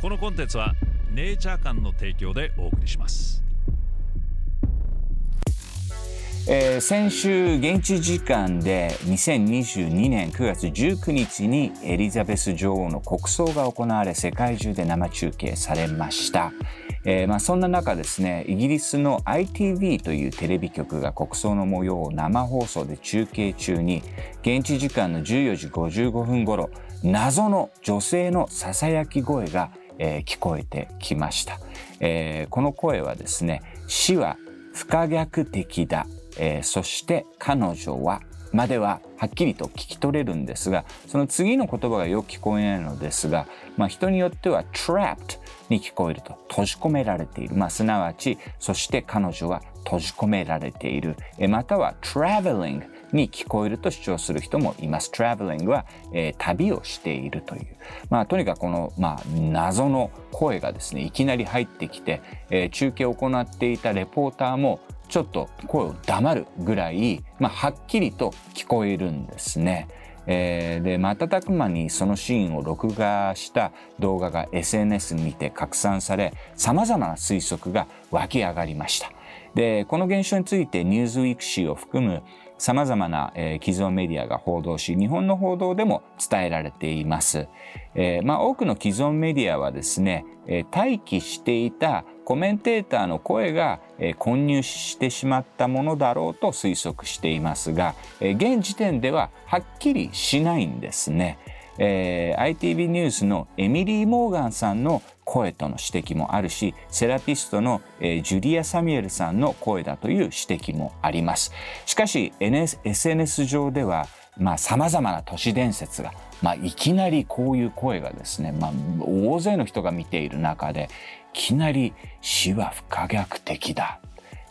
このコンテンツはネイチャー館の提供でお送りしますえー、先週現地時間で2022年9月19日にエリザベス女王の国葬が行われ世界中で生中継されました。えーまあ、そんな中ですねイギリスの ITV というテレビ局が国葬の模様を生放送で中継中に現地時間の14時55分頃謎の女性のささやき声が、えー、聞こえてきました、えー、この声はですね死は不可逆的だ。えー、そして彼女はまでははっきりと聞き取れるんですがその次の言葉がよく聞こえないのですが、まあ、人によっては trapped に聞こえると閉じ込められている、まあ、すなわちそして彼女は閉じ込められている。えまたは traveling に聞こえると主張する人もいます。traveling は、えー、旅をしているという。まあ、とにかくこの、まあ、謎の声がですね、いきなり入ってきて、えー、中継を行っていたレポーターもちょっと声を黙るぐらい、まあ、はっきりと聞こえるんですね。えー、で瞬く間にそのシーンを録画した動画が SNS にて拡散されさまざまな推測が湧き上がりました。でこの現象について「ニューズウィーク誌を含むさまざまな、えー、既存メディアが報道し日本の報道でも伝えられています。えーまあ、多くの既存メディアはですね、えー、待機していたコメンテーターの声が、え、混入してしまったものだろうと推測していますが、え、現時点でははっきりしないんですね。えー、ITV ニュースのエミリー・モーガンさんの声との指摘もあるしセラピストの、えー、ジュリア・サミュエルさんの声だという指摘もあります。しかし、NS、SNS 上ではさまざ、まな都市伝説が、まあ、いきなりこういう声がですね、まあ、大勢の人が見ている中でいきなり死は不可逆的だ、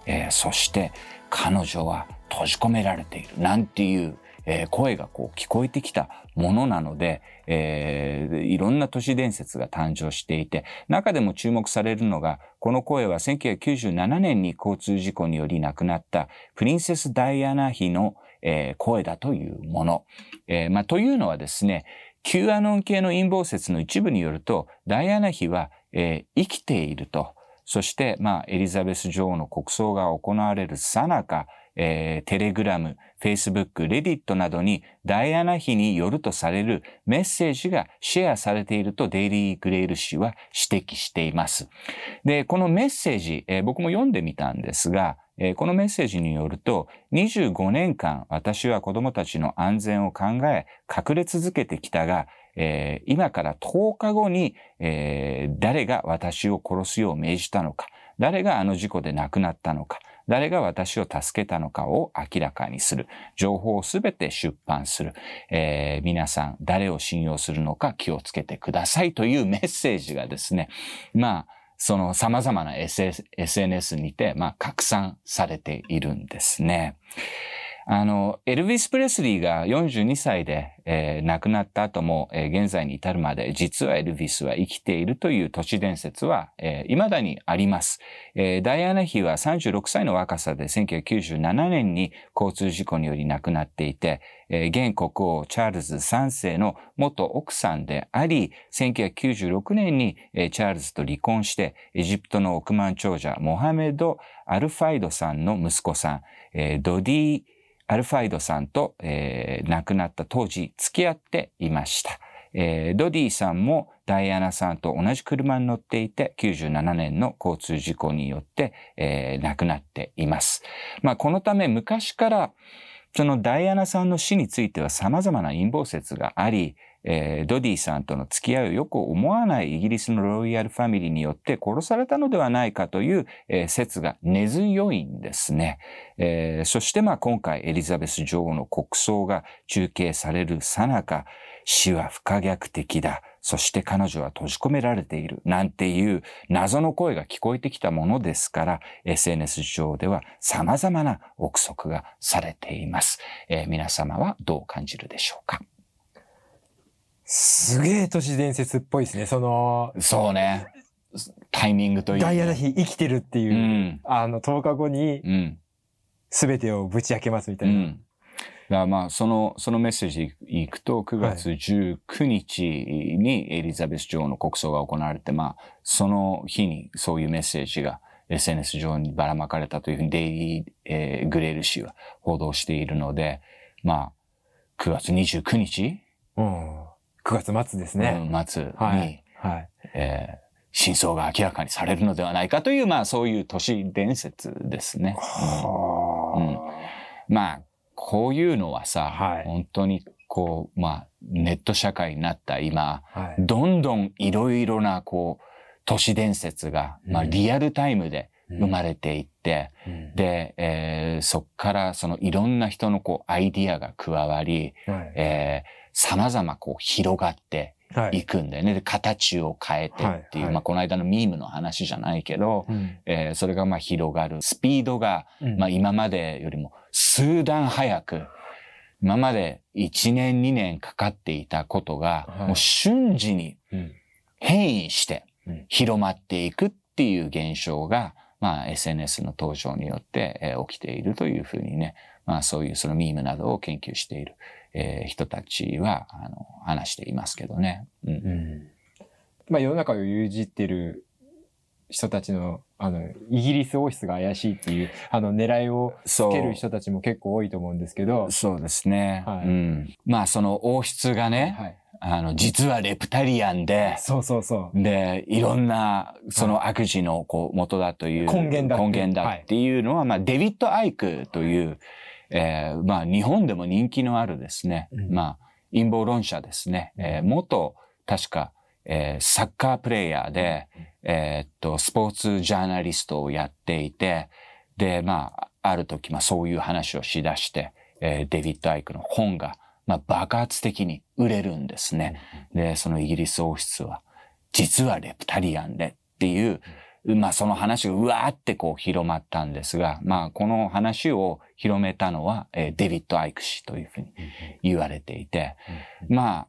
えー、そして彼女は閉じ込められているなんていうえー、声がこう聞こえてきたものなので、えー、いろんな都市伝説が誕生していて、中でも注目されるのが、この声は1997年に交通事故により亡くなったプリンセス・ダイアナ妃の、えー、声だというもの。えーまあ、というのはですね、Q アノン系の陰謀説の一部によると、ダイアナ妃は、えー、生きていると。そして、まあ、エリザベス女王の国葬が行われるさなか、えー、テレグラム、フェイスブック、レディットなどにダイアナ妃によるとされるメッセージがシェアされているとデイリー・グレール氏は指摘しています。で、このメッセージ、えー、僕も読んでみたんですが、えー、このメッセージによると、25年間私は子供たちの安全を考え、隠れ続けてきたが、えー、今から10日後に、えー、誰が私を殺すよう命じたのか、誰があの事故で亡くなったのか、誰が私を助けたのかを明らかにする。情報をすべて出版する。えー、皆さん、誰を信用するのか気をつけてくださいというメッセージがですね、まあ、その様々な SNS にて、まあ、拡散されているんですね。あの、エルヴィス・プレスリーが42歳で、えー、亡くなった後も、えー、現在に至るまで、実はエルヴィスは生きているという都市伝説は、えー、未だにあります。えー、ダイアナ妃は36歳の若さで1997年に交通事故により亡くなっていて、えー、現国王チャールズ3世の元奥さんであり、1996年に、えー、チャールズと離婚して、エジプトの億万長者、モハメド・アルファイドさんの息子さん、えー、ドディアルファイドさんと、えー、亡くなった当時付き合っていました。えー、ドディさんもダイアナさんと同じ車に乗っていて97年の交通事故によって、えー、亡くなっています。まあ、このため昔からそのダイアナさんの死については様々な陰謀説があり、えー、ドディさんとの付き合いをよく思わないイギリスのロイヤルファミリーによって殺されたのではないかという、えー、説が根強いんですね。えー、そしてまあ今回エリザベス女王の国葬が中継されるさなか、死は不可逆的だ。そして彼女は閉じ込められている。なんていう謎の声が聞こえてきたものですから、SNS 上では様々な憶測がされています。えー、皆様はどう感じるでしょうか？すげえ都市伝説っぽいですね、その。そうね。タイミングという、ダイヤの日生きてるっていう、うん、あの、10日後に、すべてをぶち開けますみたいな。うんだまあ、その、そのメッセージいくと、9月19日にエリザベス女王の国葬が行われて、まあ、その日にそういうメッセージが SNS 上にばらまかれたというふうにデイリー、えーグレール氏は報道しているので、まあ、9月29日、うん。9月末ですね。うん末に、はい。はい。えー真相が明らかにされるのではないかという、まあ、そういう都市伝説ですね。うんまあ、こういうのはさ、はい本当にこう、まあ、ネット社会になった今、はい。どんどんいろいろな、こう、都市伝説が、まあ、うんリアルタイムでうん生まれていって、うんで、えーそっからそのいろんな人のこう、アイディアが加わり、はい。えー様々こう、広がってはい。いくんだよね。で、形を変えてっていう、まあ、この間のミームの話じゃないけど、うん。えーそれがまあ広がる。スピードが、うん。まあ今までよりも数段早く、今まで1年2年かかっていたことが、はい。もう瞬時にうん。変異してうん。広まっていくっていう現象が、まあ SNS の登場によって、えー起きているというふうにね、まあそういうそのミームなどを研究している、えー人たちは、あの、話していますけどね。うんうんまあ世の中を牛耳ってる人たちの、あの、イギリス王室が怪しいっていう、あの、狙いをつける人たちも結構多いと思うんですけど、そうですね。はいうん。まあその王室がね、はい。あの、実はレプタリアンで、そうそうそう。で、いろんな、その悪事の、こう、元だという。根源だ根源だっていうのは、まあ、デビッド・アイクという、えーまあ、日本でも人気のあるですね、うん。まあ、陰謀論者ですね。えー元、確か、えーサッカープレイヤーで、えーっと、スポーツジャーナリストをやっていて、で、まあ、ある時、まあ、そういう話をしだして、えーデビッド・アイクの本が、まあ、爆発的に売れるんですね。で、そのイギリス王室は、実はレプタリアンでっていう、まあその話がうわーってこう広まったんですが、まあこの話を広めたのは、えーデビッド・アイク氏というふうに言われていて、ま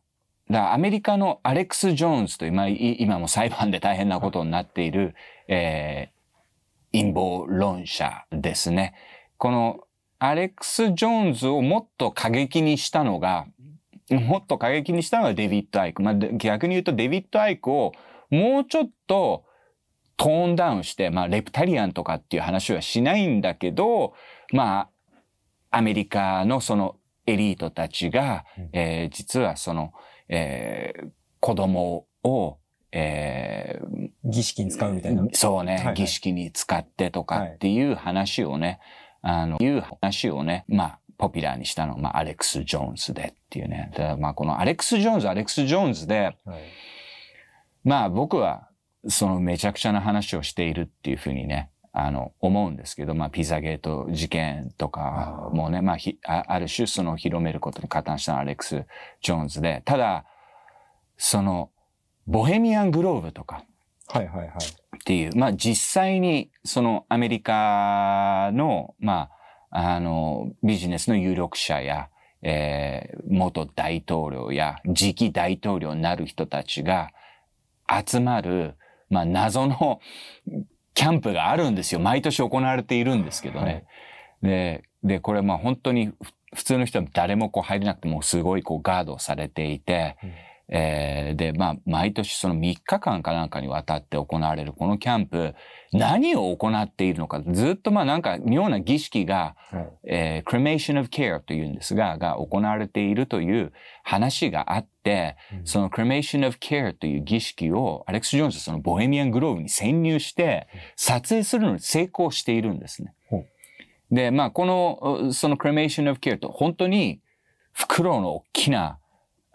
あ、だアメリカのアレックス・ジョーンズという、まあい今も裁判で大変なことになっている、えー陰謀論者ですね。このアレックス・ジョーンズをもっと過激にしたのが、もっと過激にしたのがデビッド・アイク。まあ、で逆に言うとデビッド・アイクをもうちょっとトーンダウンして、まあ、レプタリアンとかっていう話はしないんだけど、まあ、アメリカのそのエリートたちが、うんえー実はその、えー子供を、えー儀式に使うみたいな。そうね、はいはい儀式に使ってとかっていう話をね、あの、いう話をね、まあ、ポピュラーにしたのは、まあ、アレックス・ジョーンズでっていうね。でまあ、このアレックス・ジョーンズ、アレックス・ジョーンズで、はい。まあ、僕は、そのめちゃくちゃな話をしているっていうふうにね、あの、思うんですけど、まあ、ピザゲート事件とかもね、まあ、ひあある種その広めることに加担したのはアレックス・ジョーンズで、ただ、その、ボヘミアン・グローブとか、はいはいはい。っていう、まあ実際にそのアメリカの、まあ、あの、ビジネスの有力者や、えー元大統領や次期大統領になる人たちが集まる、まあ謎のキャンプがあるんですよ。毎年行われているんですけどね。で、で、これまあ本当にふ普通の人は誰もこう入れなくてもすごいこうガードされていて、うんえーで、まあ、毎年その3日間かなんかにわたって行われるこのキャンプ、何を行っているのか、ずっとまあなんか妙な儀式が、はい。えー cremation of care というんですが、が行われているという話があって、うん。その cremation of care という儀式をアレックス・ジョーンズはそのボヘミアン・グローブに潜入して撮影するのに成功しているんですね。で、まあこの、その cremation of care と本当にフクロウの大きな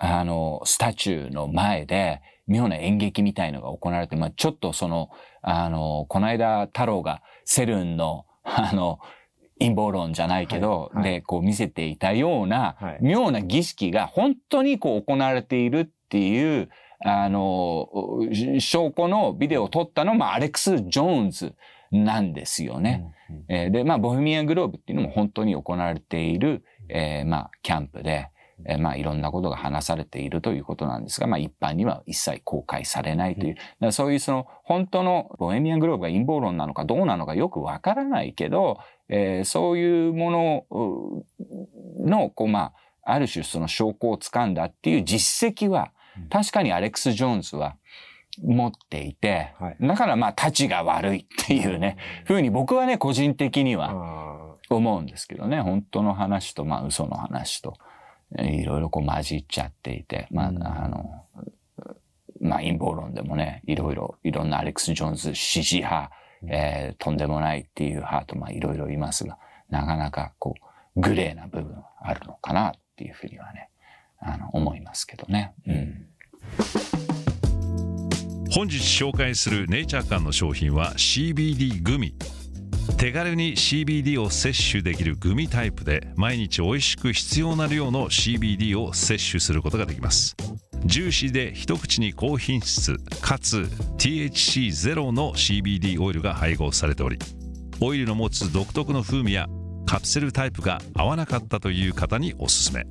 あの、スタチューの前で、妙な演劇みたいのが行われて、まあ、ちょっとその、あの、この間太郎がセルンの、あの、陰謀論じゃないけど、はいはい。で、こう見せていたような、はい。妙な儀式が本当にこう行われているっていう、あの、証拠のビデオを撮ったのは、まあ、アレックス・ジョーンズなんですよね。うんうん。えーで、まあ、ボヘミアングローブっていうのも本当に行われている、えーまあ、キャンプで、えーまあいろんなことが話されているということなんですが、まあ一般には一切公開されないという、そういうその本当のボヘミアングローブが陰謀論なのかどうなのかよくわからないけど、えーそういうものうの、こうまあ、ある種その証拠をつかんだっていう実績はうん、確かにアレックス・ジョーンズは持っていて、はい。だからまあ、立ちが悪いっていうね、ふうに僕はね、個人的にはあ思うんですけどね、本当の話と、まあ、嘘の話と、えーいろいろこう混じっちゃっていて、まあ、うんあの、まあ、陰謀論でもね、いろいろ、いろんなアレックス・ジョーンズ支持派、えーとんでもないっていう派と、まあ、いろいろいますが、なかなかこう、グレーな部分はあるのかなっていうふうにはね、あの、思いますけどね。うん。本日紹介するネイチャー館の商品は CBD グミ手軽に CBD を摂取できるグミタイプで毎日美味しく必要な量の CBD を摂取することができます。ジューシーで一口に高品質かつ THC ゼロの CBD オイルが配合されておりオイルの持つ独特の風味やカプセルタイプが合わなかったという方におすすめ。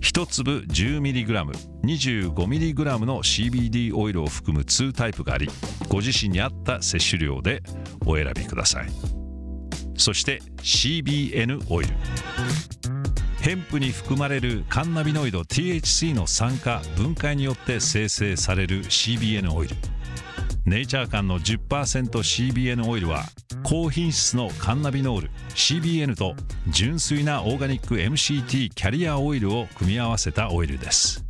1粒 10mg、25mg の CBD オイルを含む2タイプがあり、ご自身に合った摂取量でお選びください。そして CBN オイル。ヘンプに含まれるカンナビノイド THC の酸化・分解によって生成される CBN オイル。ネイチャー館の 10%CBN オイルは高品質のカンナビノール CBN と純粋なオーガニック MCT キャリアオイルを組み合わせたオイルです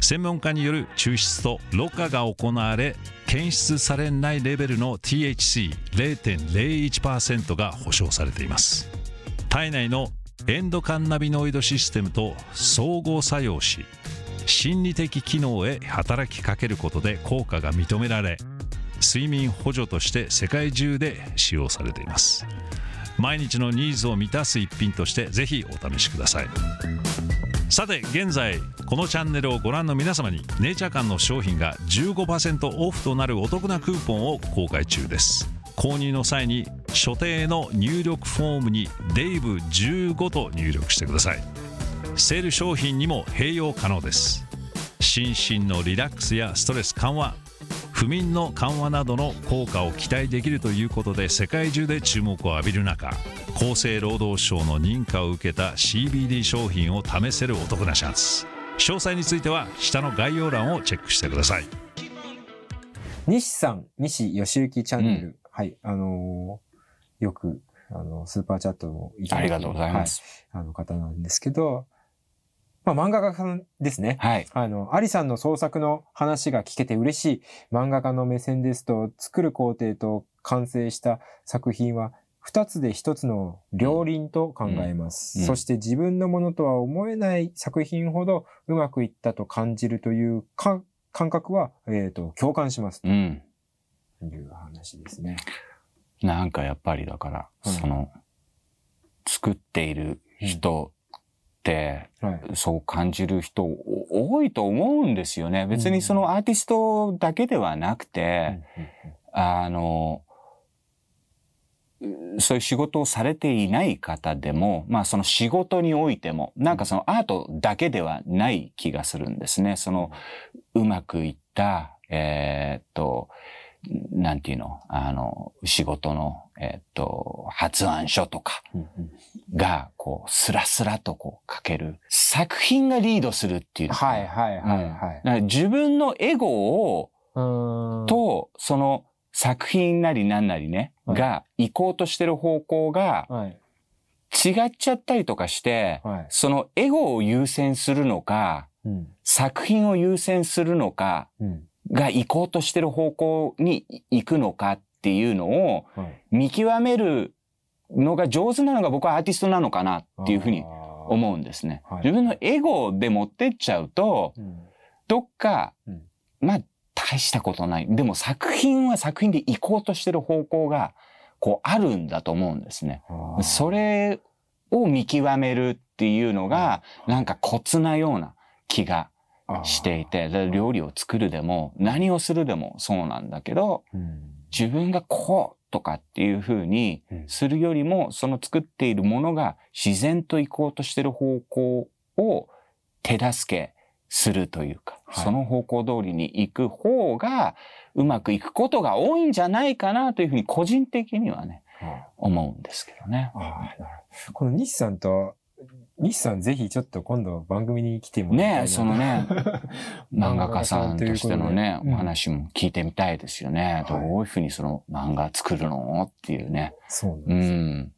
専門家による抽出とろ過が行われ検出されないレベルの THC0.01% が保証されています。体内のエンドカンナビノイドシステムと相互作用し心理的機能へ働きかけることで効果が認められ睡眠補助として世界中で使用されています。毎日のニーズを満たす一品としてぜひお試しください。さて現在このチャンネルをご覧の皆様にネイチャー館の商品が15%オフとなるお得なクーポンを公開中です。購入の際に所定の入力フォームにデイブ15と入力してください。セール商品にも併用可能です。心身のリラックスやストレス緩和不眠の緩和などの効果を期待できるということで世界中で注目を浴びる中厚生労働省の認可を受けた CBD 商品を試せるお得なチャンス詳細については下の概要欄をチェックしてください西さん、西義行チャンネル。はい。あのーよく、あの、スーパーチャットをいただくありがとうございます。はいあの方なんですけど、まあ、漫画家さんですね。はい。あの、アリさんの創作の話が聞けて嬉しい。漫画家の目線ですと、作る工程と完成した作品は、二つで一つの両輪と考えます。うんうんそして自分のものとは思えない作品ほどうまくいったと感じるというか感覚は、えっ、と、共感します。うん。という話ですね。なんかやっぱりだから、うんその、作っている人って、はい。そう感じる人お多いと思うんですよね。別にそのアーティストだけではなくて、あの、うそういう仕事をされていない方でも、まあその仕事においても、なんかそのアートだけではない気がするんですね。その、うまくいった、えーっと、なんていうの、あの、仕事の、えーっと、発案書とかうんうんが、こう、スラスラとこう書ける。作品がリードするっていうはいはいはいはい。だから自分のエゴを、と、その作品なりなんなりね、はいが行こうとしてる方向がはい。違っちゃったりとかして、はい。そのエゴを優先するのか、うん。作品を優先するのか、うん。が行こうとしてる方向に行くのかっていうのをはい。見極めるのが上手なのが僕はアーティストなのかなっていうふうに思うんですね。はい自分のエゴで持ってっちゃうと、うん。どっか、うんまあ、大したことない。でも作品は作品で行こうとしてる方向が、こう、あるんだと思うんですね。それを見極めるっていうのが、なんかコツなような気がしていて、料理を作るでも、何をするでもそうなんだけど、うん。自分がこうとかっていう風にうん。するよりも、その作っているものが自然と行こうとしてる方向を手助けするというか、はいその方向通りに行く方がうまくいくことが多いんじゃないかなというふうに個人的にはね、思うんですけどね。この西さんと、西さんぜひちょっと今度番組に来てもらいた。ねえ、そのね、漫画家さんとしてのね、うんお話も聞いてみたいですよね。はいどういうふうにその漫画作るのっていうね。そうなんうです。ん。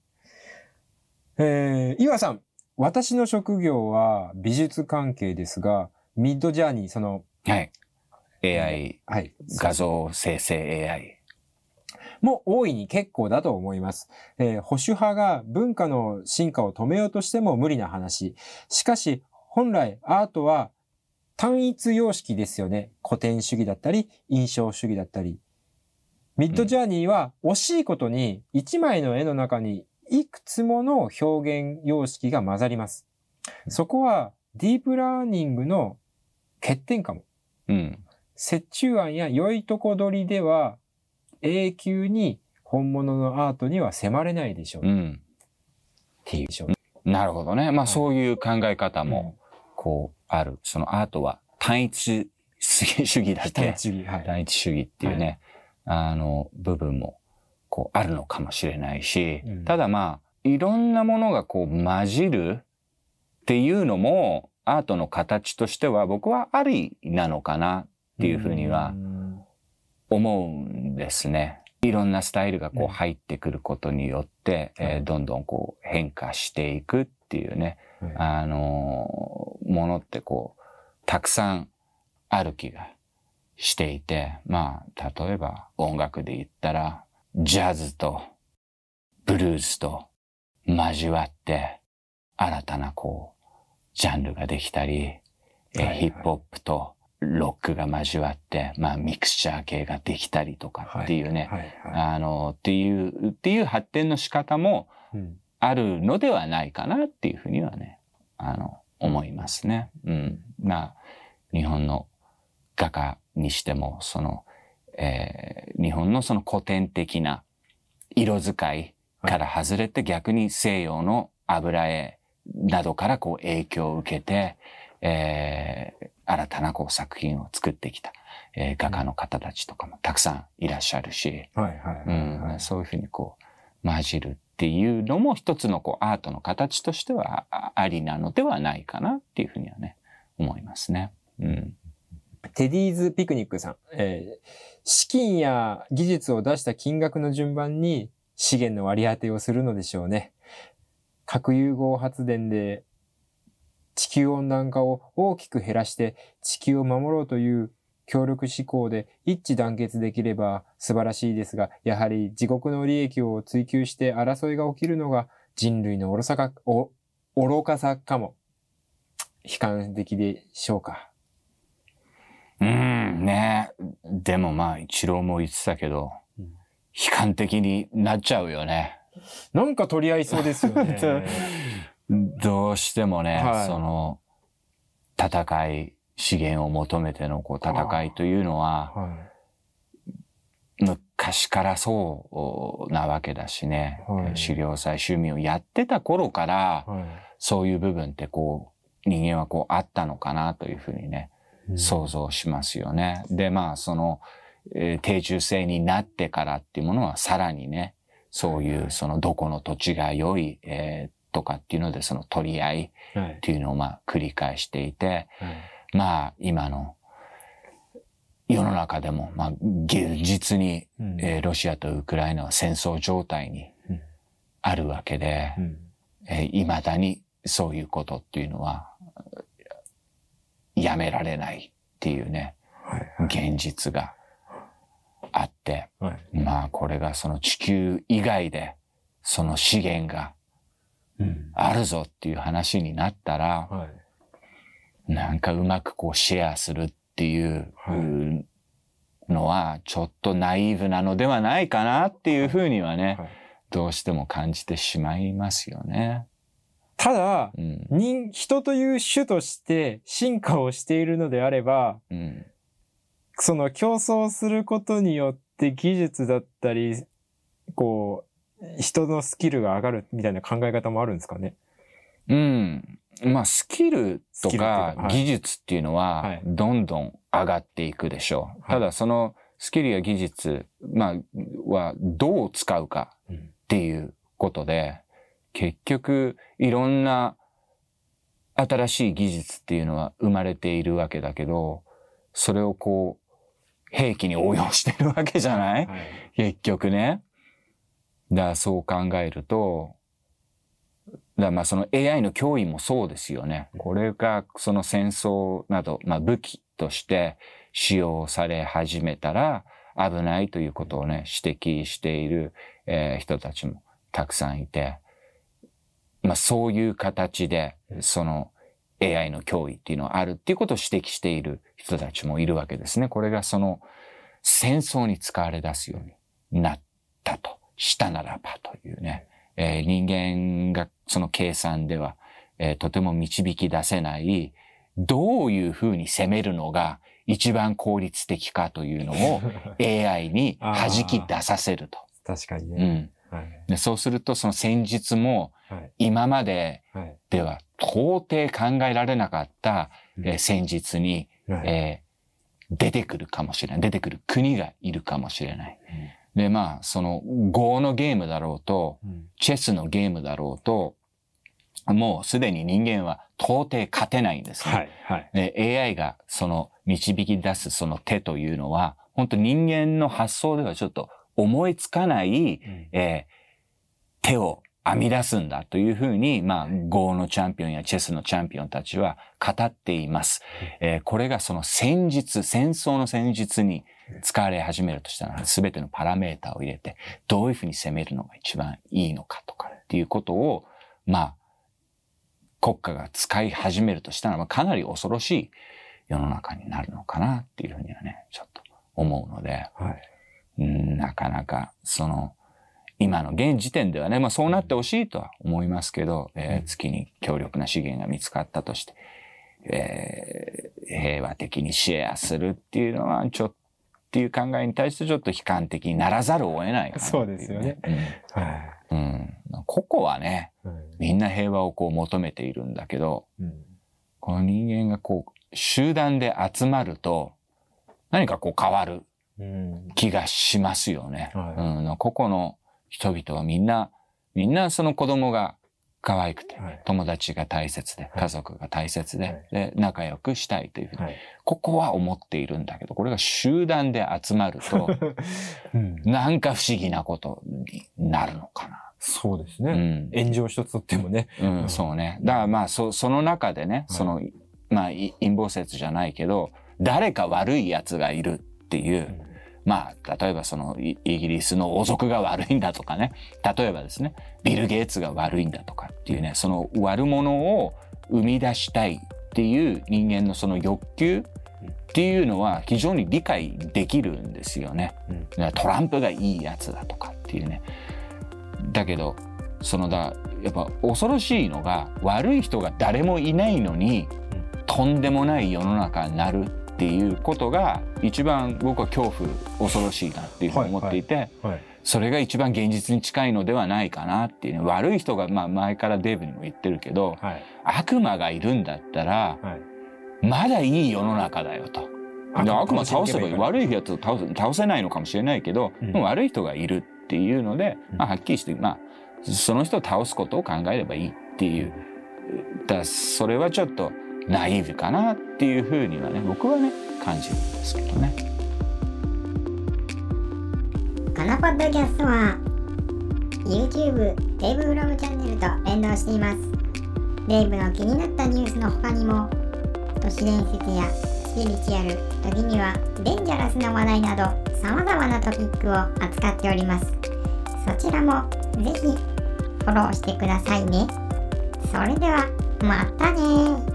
えー、岩さん、私の職業は美術関係ですが、ミッドジャーニー、その、はい。AI、はい。画像生成 AI。も大いに結構だと思います。えー保守派が文化の進化を止めようとしても無理な話。しかし、本来アートは単一様式ですよね。古典主義だったり、印象主義だったり。ミッドジャーニーは惜しいことに一枚の絵の中にいくつもの表現様式が混ざります。そこはディープラーニングの欠点かも。うん。折衷案や良いとこ取りでは永久に本物のアートには迫れないでしょう。っうん。ていうでしょう。なるほどね。まあいそういう考え方も、こう、ある。そのアートは単一主義だっ単け一主義。はい。単一主義っていうね、あの、部分も、こう、あるのかもしれないし、うんただまあ、いろんなものがこう、混じるっていうのも、アートの形としては僕はありなのかなっていうふうにはん思うんですね。いろんなスタイルがこう入ってくることによって、はい。えーどんどんこう変化していくっていうね、はい。あのーものってこう、たくさんある気がしていて、まあ、例えば音楽で言ったら、ジャズとブルースと交わって、新たなこう、ジャンルができたり、えーはいはい。ヒップホップとロックが交わって、まあミクスチャー系ができたりとかっていうね、はいはい。あの、っていう、っていう発展の仕方もうん。あるのではないかなっていうふうにはね、あの、思いますね。うん。まあ、日本の画家にしても、その、えー日本のその古典的な色使いから外れて逆に西洋の油絵などからこう影響を受けて、えー新たなこう作品を作ってきた、えー画家の方たちとかもたくさんいらっしゃるし、そういうふうにこう混じるっていうのも一つのこうアートの形としてはあありなのではないかなっていうふうにはね思いますね。うん、テディーズピクニックさん、えー資金や技術を出した金額の順番に資源の割り当てをするのでしょうね。核融合発電で地球温暖化を大きく減らして地球を守ろうという協力志向で一致団結できれば素晴らしいですが、やはり自国の利益を追求して争いが起きるのが人類の愚さか、お、愚かさかも。悲観的でしょうか。うん、ねでもまあ一郎も言ってたけど、うん悲観的になっちゃうよね。なんか取り合いそうですよね。どうしてもね、はい。その戦い資源を求めてのこう戦いというのはは昔からそうなわけだしね、はい。狩猟採集民をやってた頃からそういう部分ってこう人間はこうあったのかなというふうにね、想像しますよね。でまあその、えー定住制になってからっていうものはさらにねそういうそのどこの土地が良い、えーとかっていうのでその取り合いはい。っ。ていうのをまあ繰り返していて、はい。まあ今の世の中でもまあ現実に、うん。えーロシアとウクライナは戦争状態にうん。あるわけで、うん。えー未だにそういうことっていうのはやめられないっていうね、はい現実があって、はい。まあこれがその地球以外でその資源がうんあるぞっていう話になったら、はい。なんかうまくこうシェアするっていうのはちょっとナイーブなのではないかなっていうふうにはね、はいどうしても感じてしまいますよね。ただ、うん。人、人という種として進化をしているのであれば、うん。その競争することによって技術だったり、こう、人のスキルが上がるみたいな考え方もあるんですかね？うん。まあ、スキルとか技術っていうのは、はいどんどん上がっていくでしょう。いただ、そのスキルや技術、まあ、はどう使うかうんっていうことで、結局、いろんな新しい技術っていうのは生まれているわけだけど、それをこう、兵器に応用してるわけじゃない？はい。結局ね。だそう考えると、だまあその AI の脅威もそうですよね。これがその戦争など、まあ武器として使用され始めたら危ないということをね、指摘している、えー人たちもたくさんいて、まあそういう形でその AI の脅威っていうのはあるっていうことを指摘している人たちもいるわけですね。これがその戦争に使われ出すようになったとしたならばというね、えー人間がその計算では、えーとても導き出せない、どういうふうに攻めるのが一番効率的かというのを AI に弾き出させると。確かにね。うん、はい。でそうするとその戦術もはい。今まではい。では到底考えられなかった、うんえー戦術に、はいえー出てくるかもしれない。出てくる国がいるかもしれない。で、まあ、その、Go のゲームだろうと、うんチェスのゲームだろうと、もうすでに人間は到底勝てないんですね。はい。はい。で AI がその導き出すその手というのは、本当人間の発想ではちょっと思いつかない、えー手を編み出すんだというふうに、まあ、Go のチャンピオンやチェスのチャンピオンたちは語っています。えーこれがその戦術、戦争の戦術に使われ始めるとしたら、すべてのパラメータを入れて、どういうふうに攻めるのが一番いいのかとかっていうことを、まあ、国家が使い始めるとしたら、まあ、かなり恐ろしい世の中になるのかなっていうふうにはね、ちょっと思うので、はい。うんなかなか、その、今の現時点ではね、まあそうなってほしいとは思いますけど、えーうん月に強力な資源が見つかったとして、えー平和的にシェアするっていうのは、ちょっと、っていう考えに対してちょっと悲観的にならざるを得ないかなっていそうですよね。はうん。うん。個々はね、い。はいみんな平和をこう求めているんだけど、うんこの人間がこう、集団で集まると、何かこう変わるうん気がしますよね。はいうん、個々の人々はみんな、みんなその子供が可愛くて、はい友達が大切で、い家族が大切で、はいで、仲良くしたいというふうに、はい。ここは思っているんだけど、これが集団で集まると、うんなんか不思議なことになるのかな。うそうですね。ん。炎上一つとってもね。うん、そうね。だからまあ、そ、その中でね、はいその、まあ、い陰謀説じゃないけど、誰か悪い奴がいるっていう、まあ、例えばそのイイギリスの王族が悪いんだとかね。例えばですね、ビル・ゲイツが悪いんだとかっていうね、その悪者を生み出したいっていう人間のその欲求っていうのは非常に理解できるんですよね。トランプがいいやつだとかっていうね。だけど、そのだ、やっぱ恐ろしいのが悪い人が誰もいないのに、とんでもない世の中になるっていうことが一番僕は恐怖恐ろしいなっていうふうに思っていて、はい。それが一番現実に近いのではないかなっていうね悪い人がまあ前からデーブにも言ってるけどはい。悪魔がいるんだったらはい。まだいい世の中だよと。で悪魔倒せばいい悪いやつを倒せ倒せないのかもしれないけど、悪い人がいるっていうので、うんまあ、はっきりして、まあ、その人を倒すことを考えればいいっていうだそれはちょっとナイーブかなっていうふうにはね僕はね感じるんですけどね。このポッドキャストは YouTube デイブフロムチャンネルと連動しています。デイブの気になったニュースの他にも都市伝説やスピリチュアル時にはデンジャラスな話題など様々なトピックを扱っております。そちらもぜひフォローしてくださいね。それではまたね